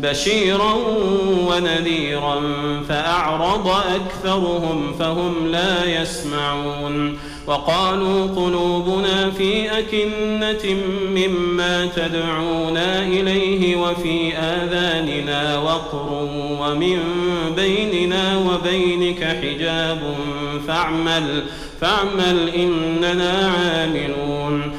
بشيرا ونذيرا فأعرض أكثرهم فهم لا يسمعون وقالوا قلوبنا في أكنة مما تدعونا إليه وفي آذاننا وقر ومن بيننا وبينك حجاب فاعمل فاعمل إننا عاملون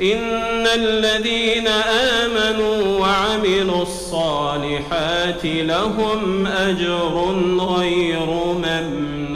إن الذين آمنوا وعملوا الصالحات لهم أجر غير ممنون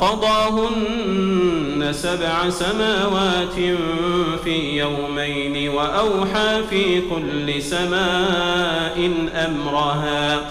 فقضاهن سبع سماوات في يومين وأوحى في كل سماء أمرها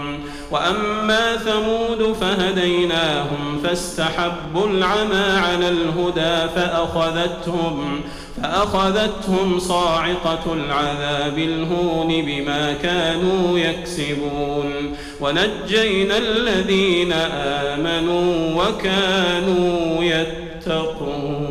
وأما ثمود فهديناهم فاستحبوا العمى على الهدى فأخذتهم فأخذتهم صاعقة العذاب الهون بما كانوا يكسبون. ونجينا الذين آمنوا وكانوا يتقون.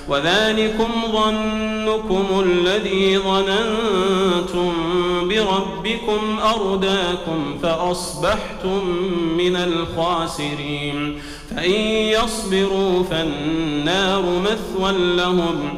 وذلكم ظنكم الذي ظننتم بربكم أرداكم فأصبحتم من الخاسرين فإن يصبروا فالنار مثوى لهم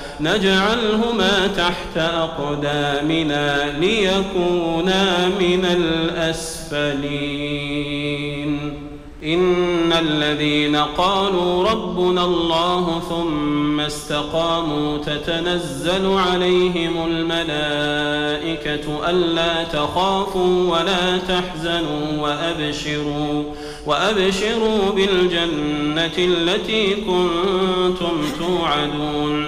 نجعلهما تحت أقدامنا ليكونا من الأسفلين. إن الذين قالوا ربنا الله ثم استقاموا تتنزل عليهم الملائكة ألا تخافوا ولا تحزنوا وأبشروا وأبشروا بالجنة التي كنتم توعدون.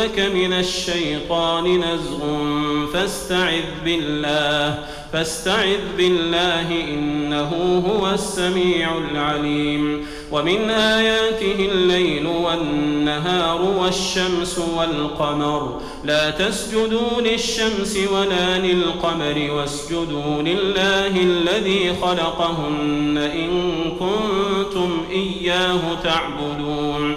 ينزغنك من الشيطان نزغ فاستعذ بالله فاستعذ بالله إنه هو السميع العليم. ومن آياته الليل والنهار والشمس والقمر لا تسجدوا للشمس ولا للقمر واسجدوا لله الذي خلقهن إن كنتم إياه تعبدون.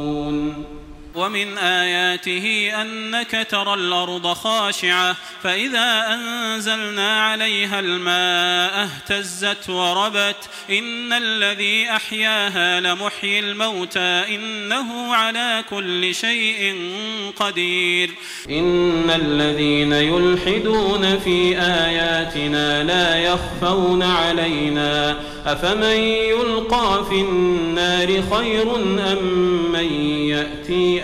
ومن آياته أنك ترى الأرض خاشعة فإذا أنزلنا عليها الماء اهتزت وربت إن الذي أحياها لمحيي الموتى إنه على كل شيء قدير إن الذين يلحدون في آياتنا لا يخفون علينا أفمن يلقى في النار خير أم من يأتي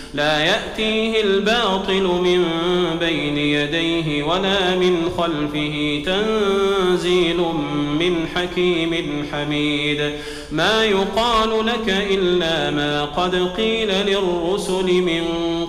لا يأتيه الباطل من بين يديه ولا من خلفه تنزيل من حكيم حميد. ما يقال لك إلا ما قد قيل للرسل من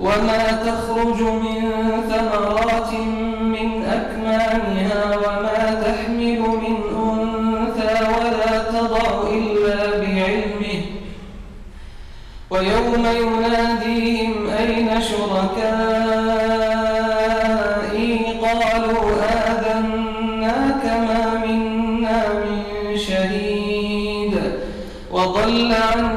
وما تخرج من ثمرات من أكمامها وما تحمل من أنثى ولا تضع إلا بعلمه. ويوم يناديهم أين شركائي؟ قالوا آذناك ما منا من شهيد. وضل عنهم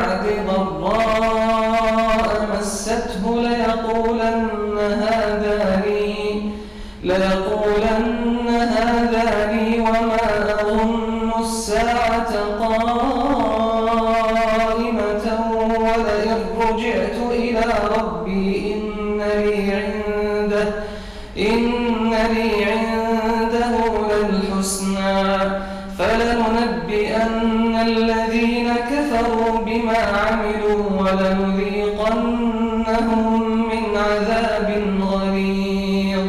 بعد ضراء مسته ليقولن هذا لي ليقولن هذا لي وما أظن الساعة قائمة ولئن رجعت إلى ربي إن لي عنده إن لي عنده للحسنى فلننبئن عملوا ولنذيقنهم من عذاب غليظ.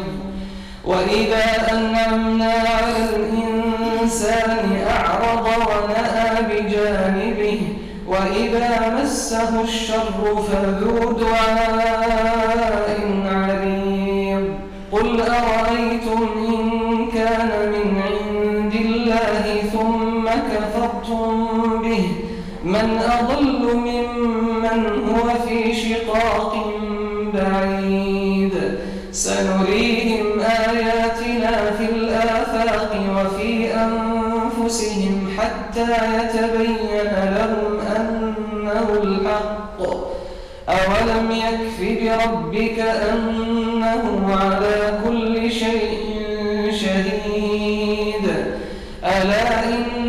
وإذا أنعمنا على الإنسان أعرض ونأى بجانبه وإذا مسه الشر فذو دعاء عريض قل أرأيتم إن كان من عند الله من أضل ممن هو في شقاق بعيد. سنريهم آياتنا في الآفاق وفي أنفسهم حتى يتبين لهم أنه الحق. أولم يكف بربك أنه على كل شيء شهيد. ألا إنهم